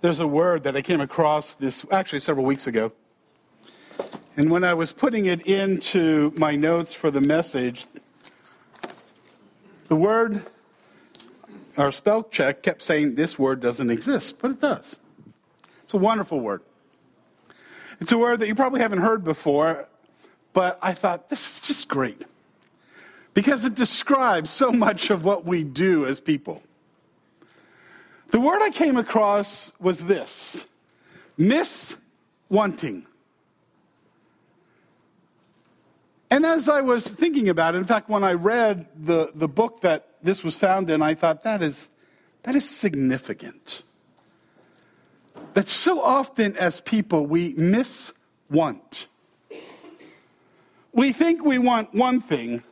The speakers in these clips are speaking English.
there's a word that I came across this actually several weeks ago. And when I was putting it into my notes for the message, the word, our spell check kept saying this word doesn't exist, but it does. It's a wonderful word. It's a word that you probably haven't heard before, but I thought this is just great because it describes so much of what we do as people. The word I came across was this miss wanting. And as I was thinking about it, in fact, when I read the, the book that this was found in, I thought that is, that is significant. That so often as people, we miss want. We think we want one thing,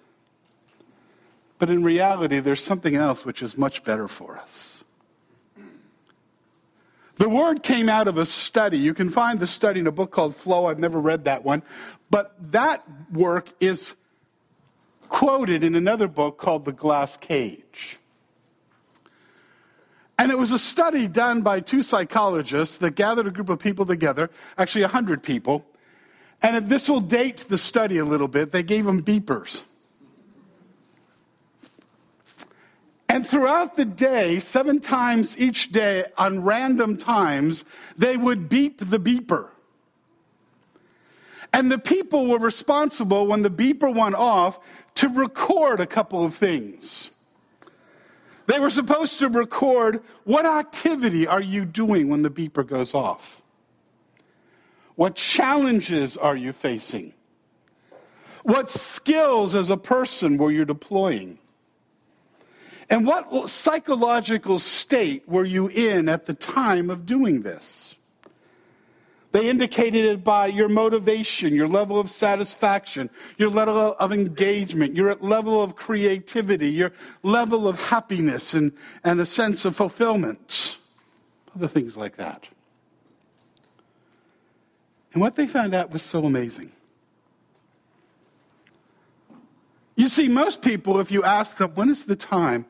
but in reality, there's something else which is much better for us. The word came out of a study. You can find the study in a book called Flow. I've never read that one. But that work is quoted in another book called The Glass Cage. And it was a study done by two psychologists that gathered a group of people together, actually 100 people. And this will date the study a little bit. They gave them beepers. And throughout the day, seven times each day, on random times, they would beep the beeper. And the people were responsible when the beeper went off to record a couple of things. They were supposed to record what activity are you doing when the beeper goes off? What challenges are you facing? What skills as a person were you deploying? And what psychological state were you in at the time of doing this? They indicated it by your motivation, your level of satisfaction, your level of engagement, your level of creativity, your level of happiness and, and a sense of fulfillment, other things like that. And what they found out was so amazing. You see, most people, if you ask them, when is the time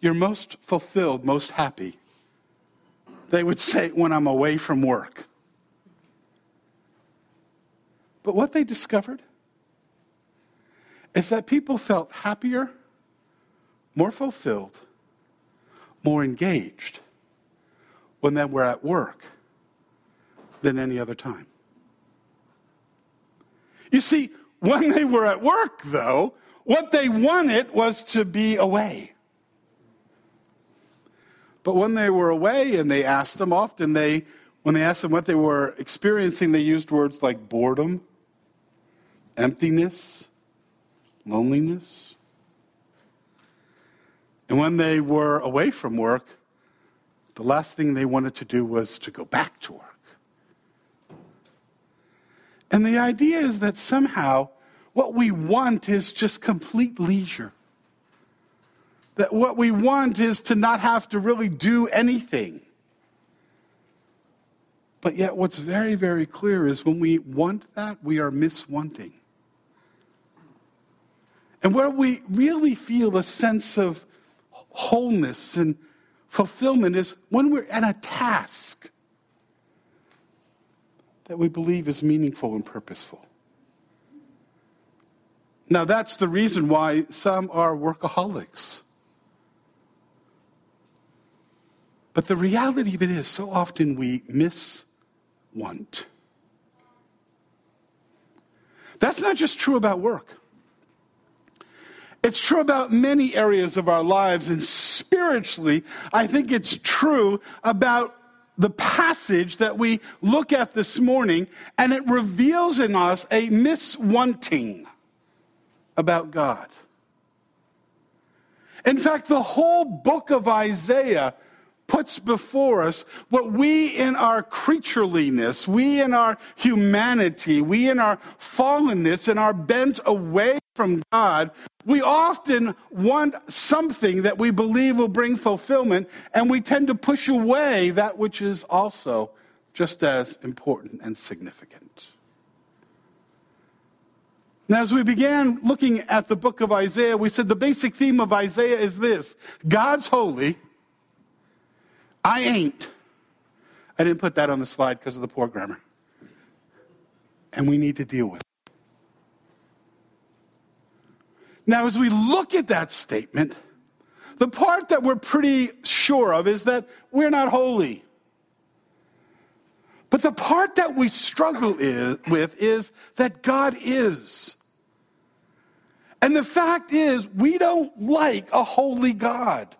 you're most fulfilled, most happy? They would say, when I'm away from work. But what they discovered is that people felt happier, more fulfilled, more engaged when they were at work than any other time. You see, when they were at work, though, what they wanted was to be away. But when they were away and they asked them, often they, when they asked them what they were experiencing, they used words like boredom, emptiness, loneliness. And when they were away from work, the last thing they wanted to do was to go back to work. And the idea is that somehow what we want is just complete leisure that what we want is to not have to really do anything. But yet, what's very, very clear is when we want that, we are miswanting. And where we really feel a sense of wholeness and fulfillment is when we're at a task that we believe is meaningful and purposeful. Now, that's the reason why some are workaholics. But the reality of it is, so often we miss want. That's not just true about work. It's true about many areas of our lives, and spiritually, I think it's true about the passage that we look at this morning, and it reveals in us a miswanting about God. In fact, the whole book of Isaiah puts before us what we in our creatureliness, we in our humanity, we in our fallenness and our bent away from God, we often want something that we believe will bring fulfillment, and we tend to push away that which is also just as important and significant. Now, as we began looking at the book of Isaiah, we said the basic theme of Isaiah is this God's holy I ain't. I didn't put that on the slide because of the poor grammar. And we need to deal with it. Now, as we look at that statement, the part that we're pretty sure of is that we're not holy. But the part that we struggle is, with is that God is. And the fact is, we don't like a holy God.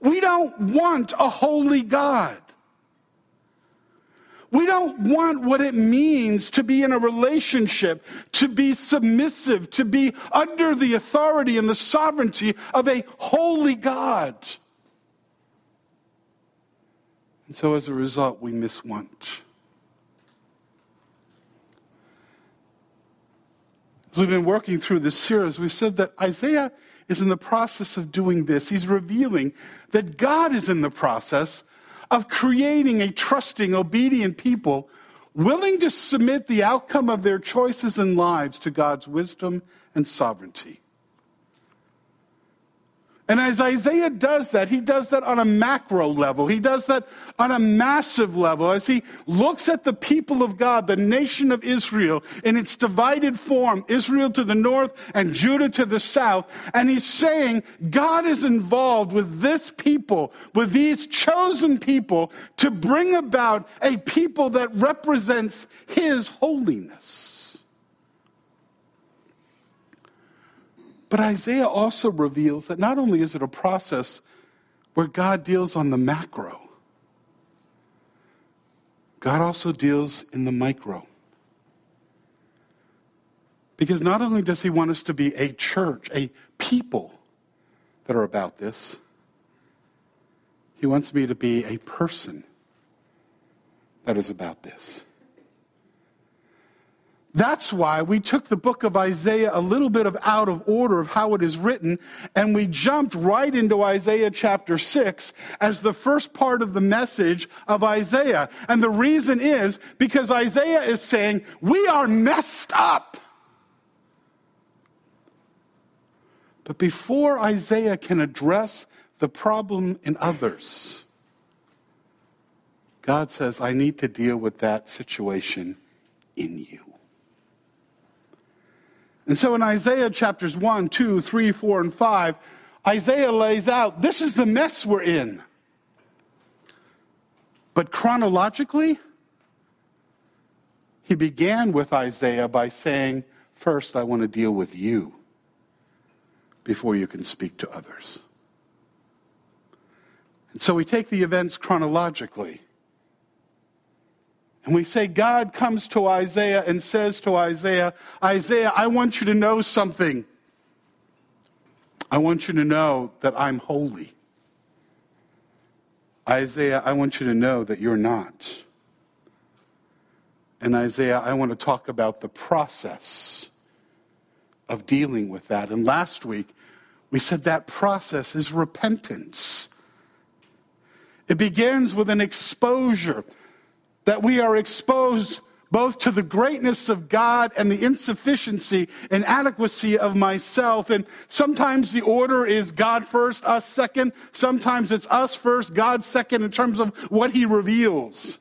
We don't want a holy God. We don't want what it means to be in a relationship, to be submissive, to be under the authority and the sovereignty of a holy God. And so as a result, we miswant. As we've been working through this series, we said that Isaiah is in the process of doing this. He's revealing that God is in the process of creating a trusting, obedient people willing to submit the outcome of their choices and lives to God's wisdom and sovereignty. And as Isaiah does that, he does that on a macro level. He does that on a massive level as he looks at the people of God, the nation of Israel in its divided form, Israel to the north and Judah to the south. And he's saying God is involved with this people, with these chosen people to bring about a people that represents his holiness. But Isaiah also reveals that not only is it a process where God deals on the macro, God also deals in the micro. Because not only does he want us to be a church, a people that are about this, he wants me to be a person that is about this. That's why we took the book of Isaiah a little bit of out of order of how it is written, and we jumped right into Isaiah chapter 6 as the first part of the message of Isaiah. And the reason is because Isaiah is saying, we are messed up. But before Isaiah can address the problem in others, God says, I need to deal with that situation in you. And so in Isaiah chapters 1, 2, 3, 4, and 5, Isaiah lays out this is the mess we're in. But chronologically, he began with Isaiah by saying, First, I want to deal with you before you can speak to others. And so we take the events chronologically. And we say, God comes to Isaiah and says to Isaiah, Isaiah, I want you to know something. I want you to know that I'm holy. Isaiah, I want you to know that you're not. And Isaiah, I want to talk about the process of dealing with that. And last week, we said that process is repentance. It begins with an exposure that we are exposed both to the greatness of God and the insufficiency and adequacy of myself. And sometimes the order is God first, us second. Sometimes it's us first, God second in terms of what he reveals.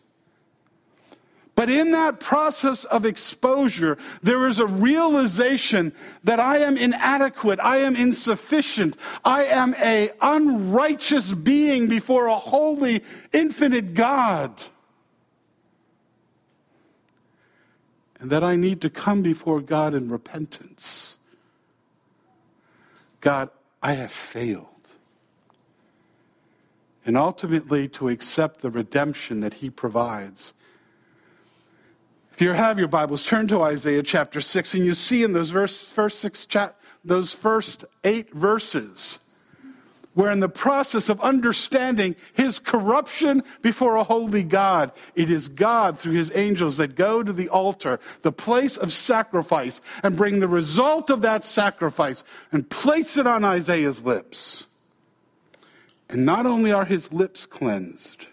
But in that process of exposure, there is a realization that I am inadequate. I am insufficient. I am a unrighteous being before a holy, infinite God. And that I need to come before God in repentance. God, I have failed. And ultimately to accept the redemption that He provides. If you have your Bibles, turn to Isaiah chapter 6, and you see in those verse, first six those first eight verses we're in the process of understanding his corruption before a holy God. It is God, through his angels, that go to the altar, the place of sacrifice, and bring the result of that sacrifice and place it on Isaiah's lips. And not only are his lips cleansed,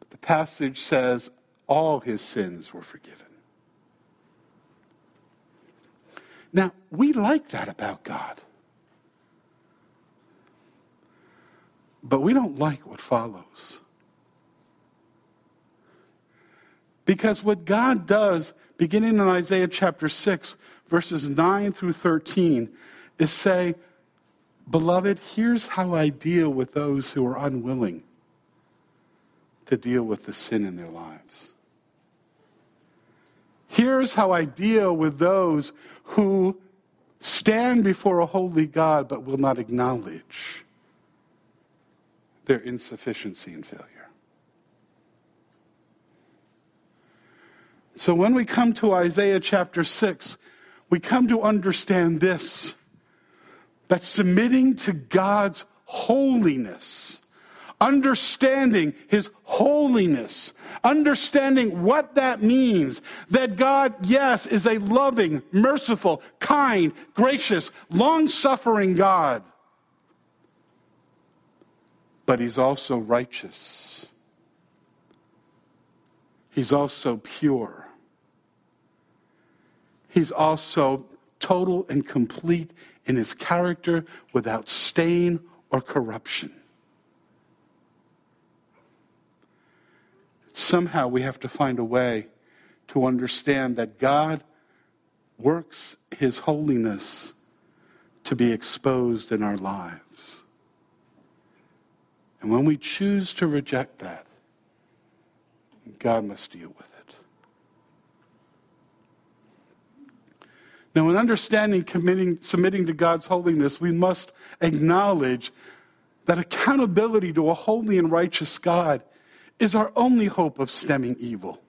but the passage says all his sins were forgiven. Now, we like that about God. But we don't like what follows. Because what God does, beginning in Isaiah chapter 6, verses 9 through 13, is say, Beloved, here's how I deal with those who are unwilling to deal with the sin in their lives. Here's how I deal with those who stand before a holy God but will not acknowledge their insufficiency and failure. So when we come to Isaiah chapter 6, we come to understand this that submitting to God's holiness, understanding his holiness, understanding what that means, that God, yes, is a loving, merciful, kind, gracious, long suffering God, but he's also righteous. He's also pure. He's also total and complete in his character without stain or corruption. Somehow we have to find a way to understand that God works his holiness to be exposed in our lives. And when we choose to reject that, God must deal with it. Now, in understanding, committing, submitting to God's holiness, we must acknowledge that accountability to a holy and righteous God is our only hope of stemming evil.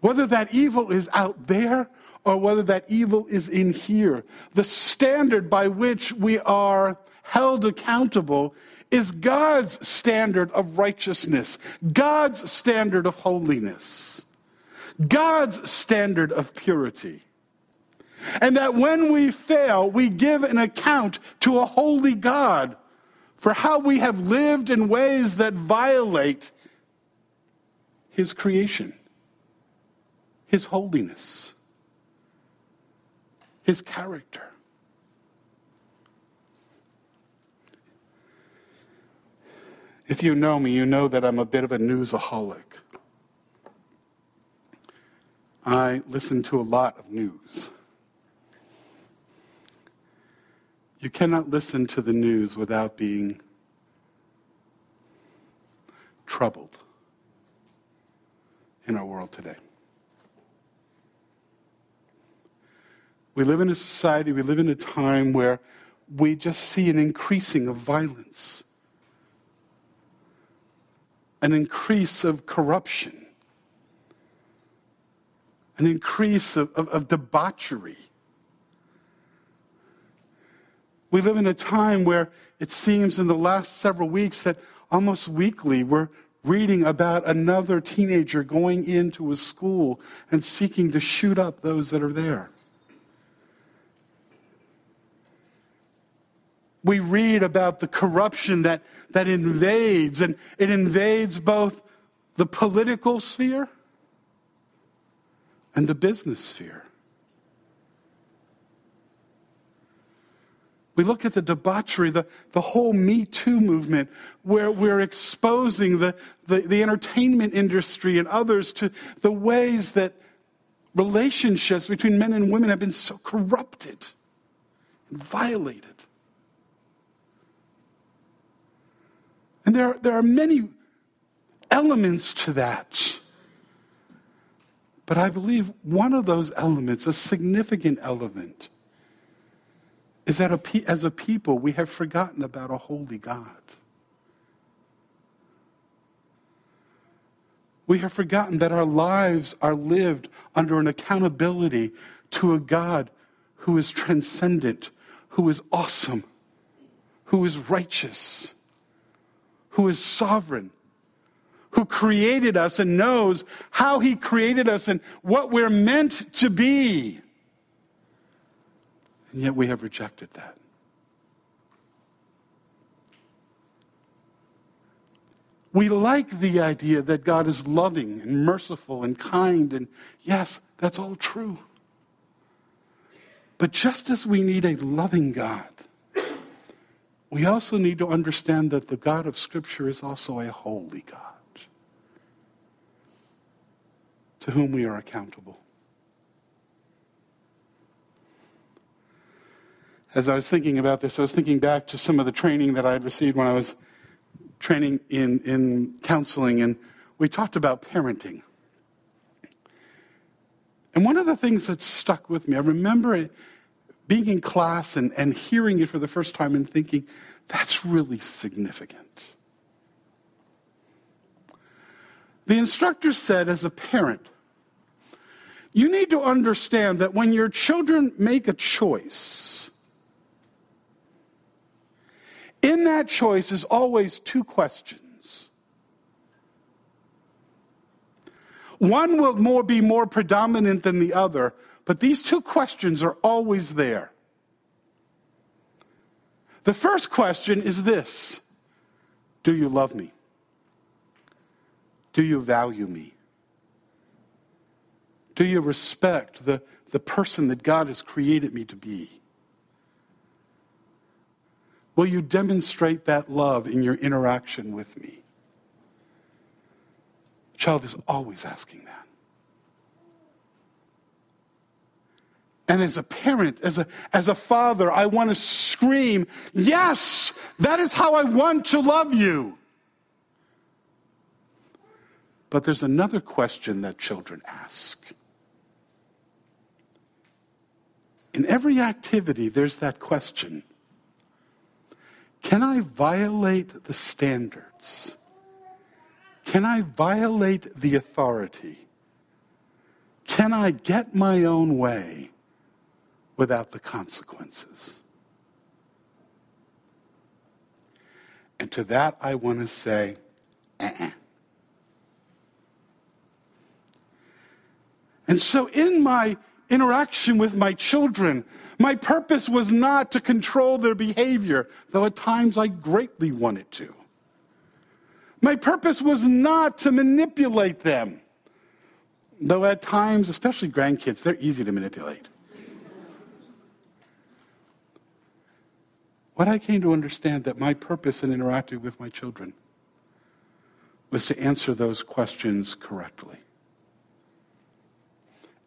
Whether that evil is out there or whether that evil is in here, the standard by which we are held accountable is God's standard of righteousness, God's standard of holiness, God's standard of purity. And that when we fail, we give an account to a holy God for how we have lived in ways that violate his creation, his holiness, his character. If you know me, you know that I'm a bit of a newsaholic. I listen to a lot of news. You cannot listen to the news without being troubled in our world today. We live in a society, we live in a time where we just see an increasing of violence, an increase of corruption, an increase of, of, of debauchery. We live in a time where it seems in the last several weeks that almost weekly we're reading about another teenager going into a school and seeking to shoot up those that are there. We read about the corruption that, that invades, and it invades both the political sphere and the business sphere. We look at the debauchery, the, the whole Me Too movement, where we're exposing the, the, the entertainment industry and others to the ways that relationships between men and women have been so corrupted and violated. And there, there are many elements to that. But I believe one of those elements, a significant element, is that a, as a people, we have forgotten about a holy God. We have forgotten that our lives are lived under an accountability to a God who is transcendent, who is awesome, who is righteous, who is sovereign, who created us and knows how he created us and what we're meant to be. And yet we have rejected that. We like the idea that God is loving and merciful and kind, and yes, that's all true. But just as we need a loving God, we also need to understand that the God of Scripture is also a holy God. to whom we are accountable. As I was thinking about this, I was thinking back to some of the training that I had received when I was training in, in counseling, and we talked about parenting. And one of the things that stuck with me, I remember it, being in class and, and hearing it for the first time and thinking, that's really significant. The instructor said, as a parent, you need to understand that when your children make a choice, in that choice is always two questions. One will more be more predominant than the other, but these two questions are always there. The first question is this Do you love me? Do you value me? Do you respect the, the person that God has created me to be? Will you demonstrate that love in your interaction with me? child is always asking that. And as a parent, as a, as a father, I want to scream, Yes, that is how I want to love you. But there's another question that children ask. In every activity, there's that question Can I violate the standards? Can I violate the authority? Can I get my own way without the consequences? And to that, I want to say, uh-uh. And so, in my interaction with my children, my purpose was not to control their behavior, though at times I greatly wanted to. My purpose was not to manipulate them, though at times, especially grandkids, they're easy to manipulate. What I came to understand that my purpose in interacting with my children was to answer those questions correctly.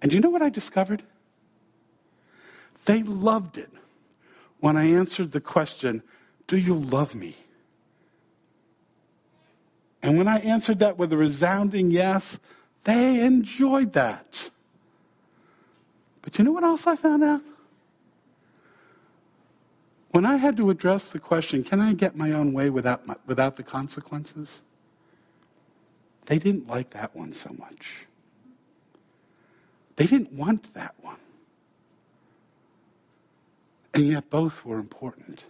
And you know what I discovered? They loved it when I answered the question, Do you love me? And when I answered that with a resounding yes, they enjoyed that. But you know what else I found out? When I had to address the question, can I get my own way without, my, without the consequences? They didn't like that one so much. They didn't want that one. And yet both were important.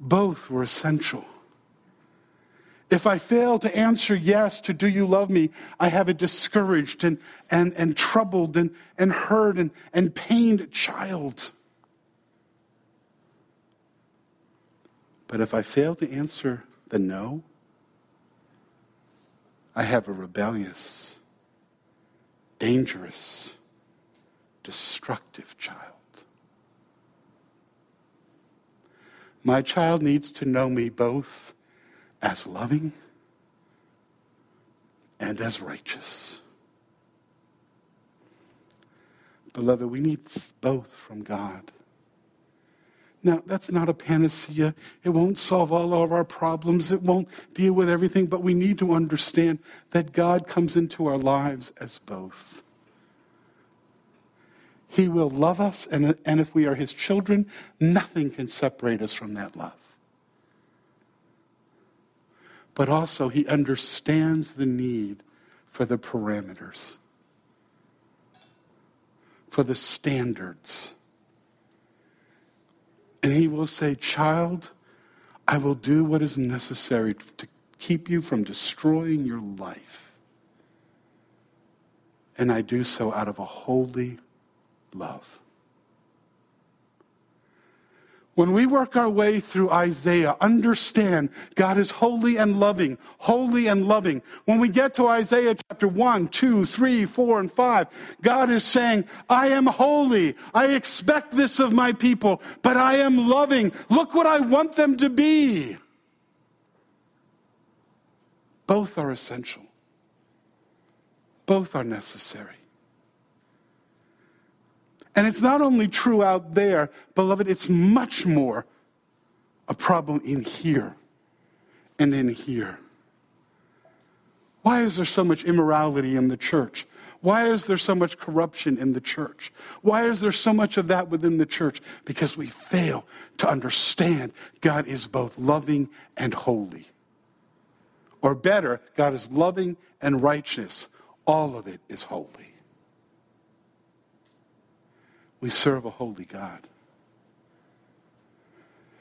Both were essential. If I fail to answer yes to do you love me, I have a discouraged and, and, and troubled and, and hurt and, and pained child. But if I fail to answer the no, I have a rebellious, dangerous, destructive child. My child needs to know me both as loving and as righteous. Beloved, we need both from God. Now, that's not a panacea. It won't solve all of our problems. It won't deal with everything, but we need to understand that God comes into our lives as both. He will love us, and, and if we are His children, nothing can separate us from that love. But also, He understands the need for the parameters, for the standards and he will say, Child, I will do what is necessary to keep you from destroying your life. And I do so out of a holy love. When we work our way through Isaiah, understand God is holy and loving, holy and loving. When we get to Isaiah chapter 1, 2, 3, 4, and 5, God is saying, I am holy. I expect this of my people, but I am loving. Look what I want them to be. Both are essential. Both are necessary. And it's not only true out there, beloved, it's much more a problem in here and in here. Why is there so much immorality in the church? Why is there so much corruption in the church? Why is there so much of that within the church? Because we fail to understand God is both loving and holy. Or better, God is loving and righteous. All of it is holy. We serve a holy God.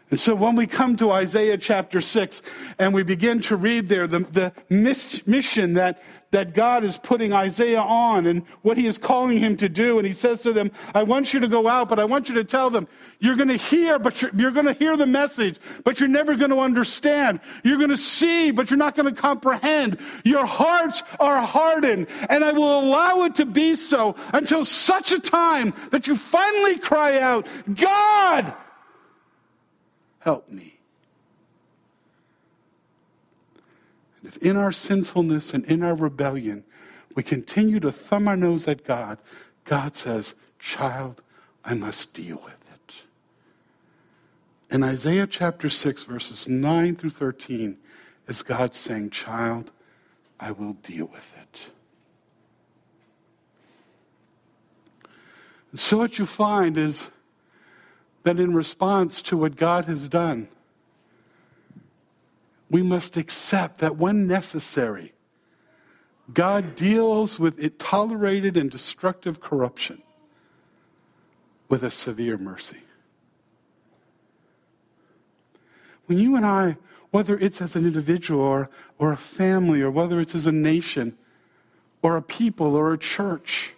And so when we come to Isaiah chapter 6 and we begin to read there the, the mission that, that God is putting Isaiah on and what he is calling him to do, and he says to them, I want you to go out, but I want you to tell them, you're going to hear, but you're, you're going to hear the message, but you're never going to understand. You're going to see, but you're not going to comprehend. Your hearts are hardened, and I will allow it to be so until such a time that you finally cry out, God! Help me. And if in our sinfulness and in our rebellion we continue to thumb our nose at God, God says, Child, I must deal with it. In Isaiah chapter 6, verses 9 through 13, is God saying, Child, I will deal with it. And so, what you find is that in response to what God has done, we must accept that when necessary, God deals with it tolerated and destructive corruption with a severe mercy. When you and I, whether it's as an individual or, or a family, or whether it's as a nation, or a people, or a church,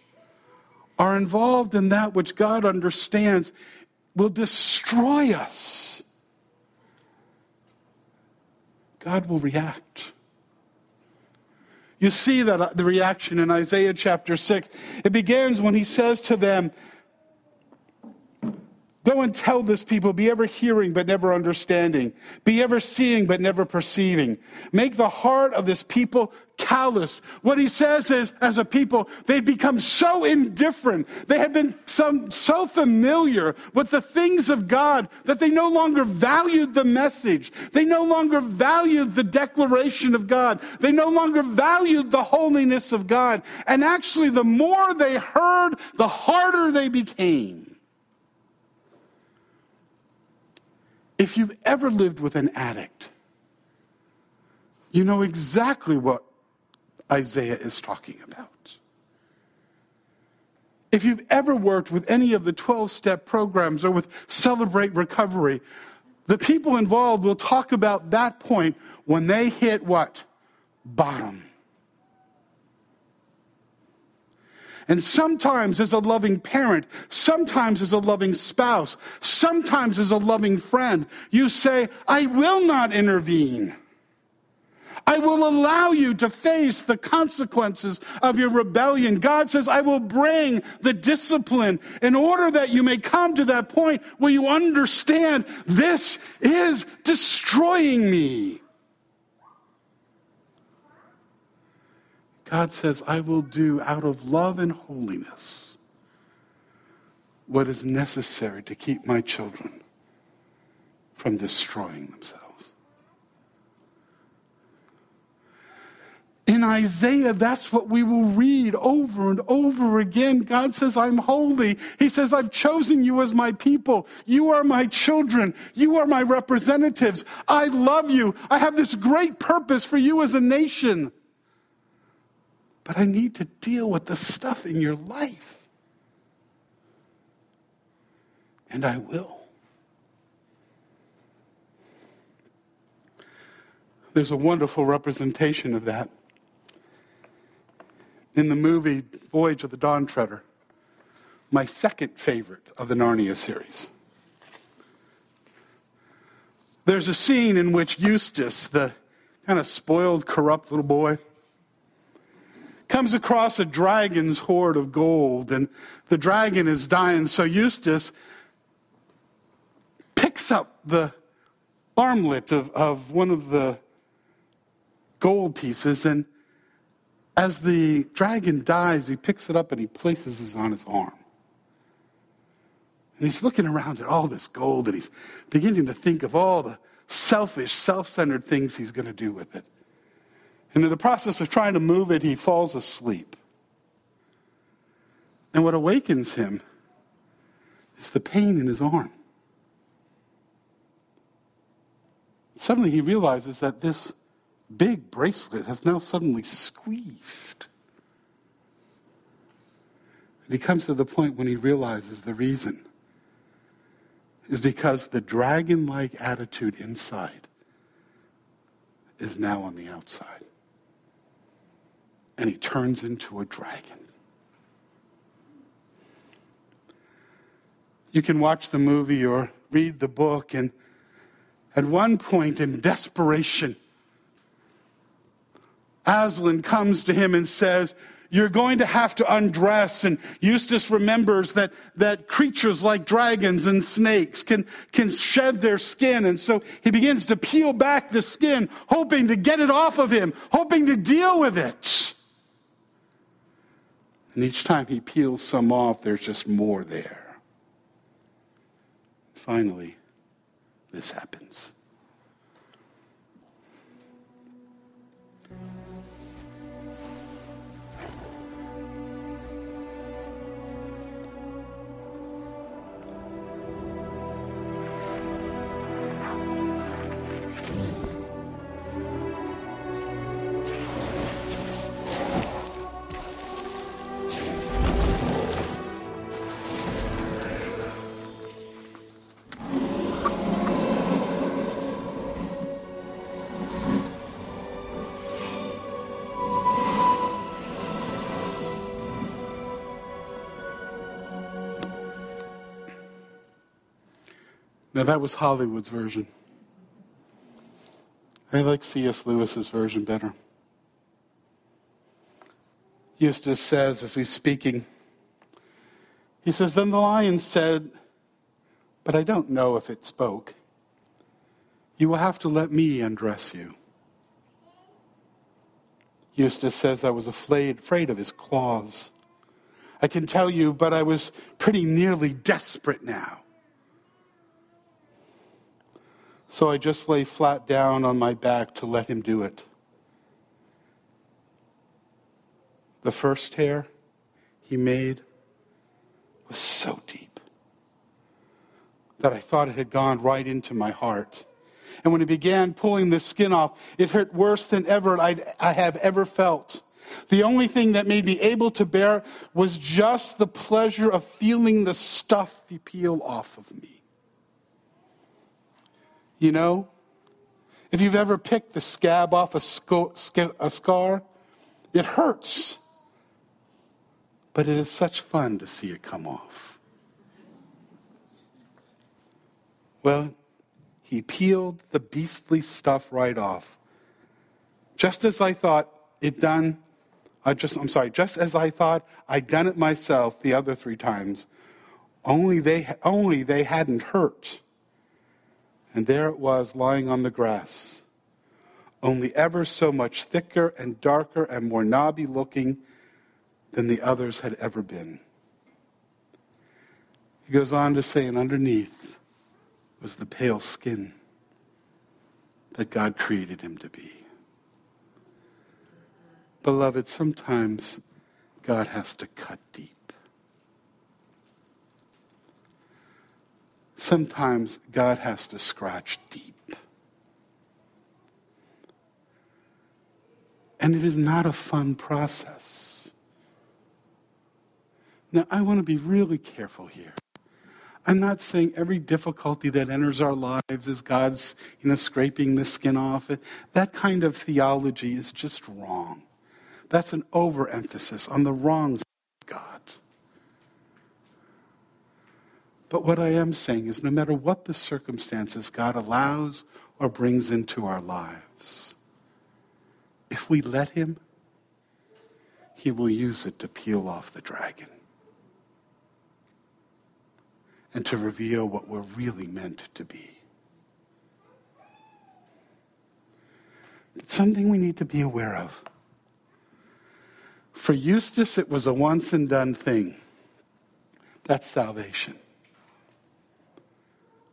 are involved in that which God understands will destroy us, God will react. You see that uh, the reaction in Isaiah chapter 6. It begins when he says to them, Go and tell this people, be ever hearing but never understanding, be ever seeing but never perceiving. Make the heart of this people calloused. What he says is, as a people, they'd become so indifferent. They had been some, so familiar with the things of God that they no longer valued the message. They no longer valued the declaration of God. They no longer valued the holiness of God. And actually, the more they heard, the harder they became. If you've ever lived with an addict, you know exactly what Isaiah is talking about. If you've ever worked with any of the 12 step programs or with Celebrate Recovery, the people involved will talk about that point when they hit what? Bottom. And sometimes as a loving parent, sometimes as a loving spouse, sometimes as a loving friend, you say, I will not intervene. I will allow you to face the consequences of your rebellion. God says, I will bring the discipline in order that you may come to that point where you understand this is destroying me. God says, I will do out of love and holiness what is necessary to keep my children from destroying themselves. In Isaiah, that's what we will read over and over again. God says, I'm holy. He says, I've chosen you as my people. You are my children. You are my representatives. I love you. I have this great purpose for you as a nation but I need to deal with the stuff in your life. And I will. There's a wonderful representation of that in the movie Voyage of the Dawn Treader, my second favorite of the Narnia series. There's a scene in which Eustace, the kind of spoiled, corrupt little boy, comes across a dragon's hoard of gold, and the dragon is dying. So Eustace picks up the armlet of, of one of the gold pieces and As the dragon dies, he picks it up and he places it on his arm. And he's looking around at all this gold and he's beginning to think of all the selfish, self centered things he's going to do with it. And in the process of trying to move it, he falls asleep. And what awakens him is the pain in his arm. Suddenly he realizes that this big bracelet has now suddenly squeezed. And he comes to the point when he realizes the reason is because the dragon like attitude inside is now on the outside. And he turns into a dragon. You can watch the movie or read the book, and at one point, in desperation, Aslan comes to him and says, You're going to have to undress. And Eustace remembers that, that creatures like dragons and snakes can, can shed their skin. And so he begins to peel back the skin, hoping to get it off of him, hoping to deal with it. And each time he peels some off, there's just more there. Finally, this happens. Now, that was Hollywood's version. I like C.S. Lewis's version better. Eustace says, as he's speaking, he says, Then the lion said, But I don't know if it spoke. You will have to let me undress you. Eustace says, I was afraid, afraid of his claws. I can tell you, but I was pretty nearly desperate now. So I just lay flat down on my back to let him do it. The first hair he made was so deep that I thought it had gone right into my heart. And when he began pulling the skin off, it hurt worse than ever I'd, I have ever felt. The only thing that made me able to bear was just the pleasure of feeling the stuff he peeled off of me. You know, if you've ever picked the scab off a, scar, it hurts. But it is such fun to see it come off. Well, he peeled the beastly stuff right off. Just as I thought it done, I just, I'm sorry, just as I thought I'd done it myself the other three times, only they, only they hadn't hurt. And there it was lying on the grass, only ever so much thicker and darker and more knobby looking than the others had ever been. He goes on to say, and underneath was the pale skin that God created him to be. Beloved, sometimes God has to cut deep. Sometimes God has to scratch deep. And it is not a fun process. Now, I want to be really careful here. I'm not saying every difficulty that enters our lives is God's, you know, scraping the skin off. That kind of theology is just wrong. That's an overemphasis on the wrongs of God. But what I am saying is no matter what the circumstances God allows or brings into our lives, if we let Him, He will use it to peel off the dragon and to reveal what we're really meant to be. It's something we need to be aware of. For Eustace, it was a once and done thing. That's salvation.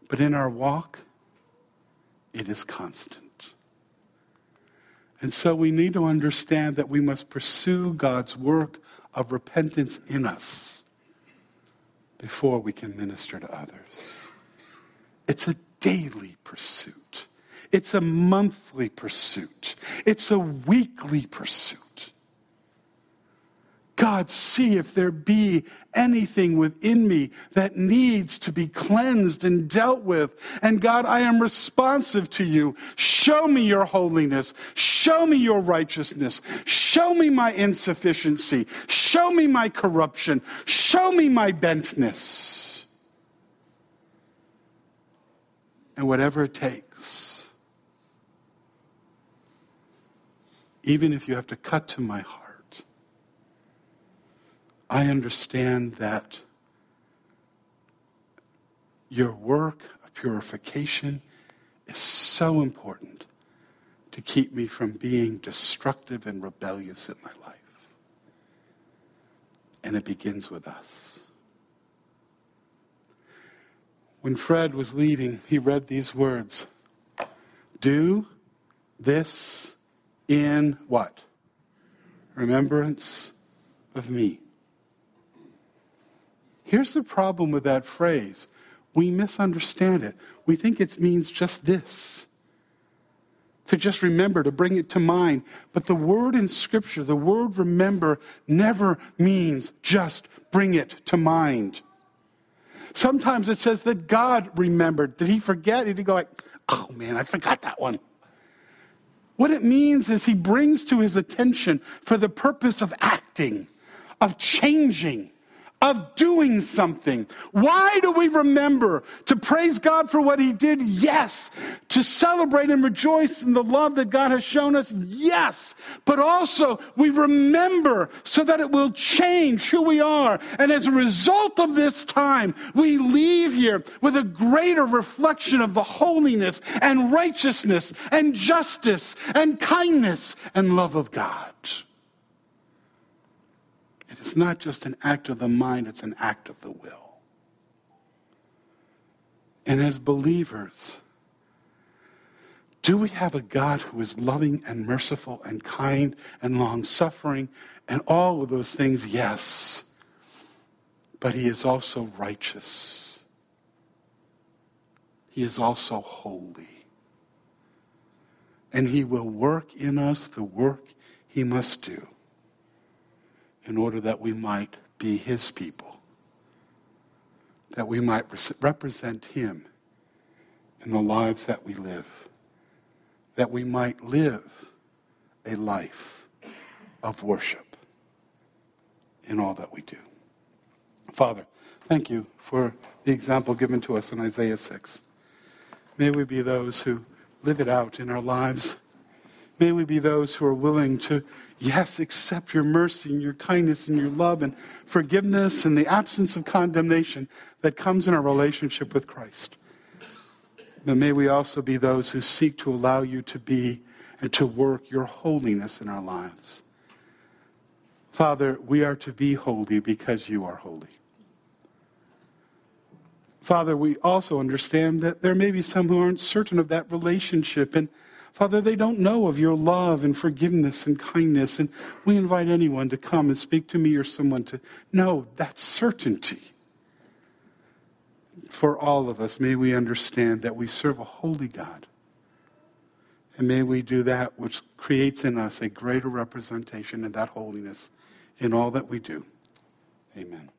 But in our walk, it is constant. And so we need to understand that we must pursue God's work of repentance in us before we can minister to others. It's a daily pursuit. It's a monthly pursuit. It's a weekly pursuit. God, see if there be anything within me that needs to be cleansed and dealt with. And God, I am responsive to you. Show me your holiness. Show me your righteousness. Show me my insufficiency. Show me my corruption. Show me my bentness. And whatever it takes, even if you have to cut to my heart I understand that your work of purification is so important to keep me from being destructive and rebellious in my life. And it begins with us. When Fred was leading, he read these words Do this in what? Remembrance of me. Here's the problem with that phrase we misunderstand it. We think it means just this to just remember, to bring it to mind. But the word in Scripture, the word remember, never means just bring it to mind. Sometimes it says that God remembered. Did he forget? Did he go like, oh man, I forgot that one? What it means is he brings to his attention for the purpose of acting, of changing, of doing something. Why do we remember? To praise God for what He did? Yes. To celebrate and rejoice in the love that God has shown us? Yes. But also, we remember so that it will change who we are. And as a result of this time, we leave here with a greater reflection of the holiness and righteousness and justice and kindness and love of God. It's not just an act of the mind, it's an act of the will. And as believers, do we have a God who is loving and merciful and kind and long suffering and all of those things? Yes. But he is also righteous. He is also holy. And he will work in us the work he must do in order that we might be his people, that we might represent him in the lives that we live, that we might live a life of worship in all that we do. Father, thank you for the example given to us in Isaiah 6. May we be those who live it out in our lives. May we be those who are willing to Yes, accept your mercy and your kindness and your love and forgiveness and the absence of condemnation that comes in our relationship with Christ. But may we also be those who seek to allow you to be and to work your holiness in our lives. Father, we are to be holy because you are holy. Father, we also understand that there may be some who aren't certain of that relationship and Father, they don't know of your love and forgiveness and kindness. And we invite anyone to come and speak to me or someone to know that certainty. For all of us, may we understand that we serve a holy God. And may we do that which creates in us a greater representation of that holiness in all that we do. Amen.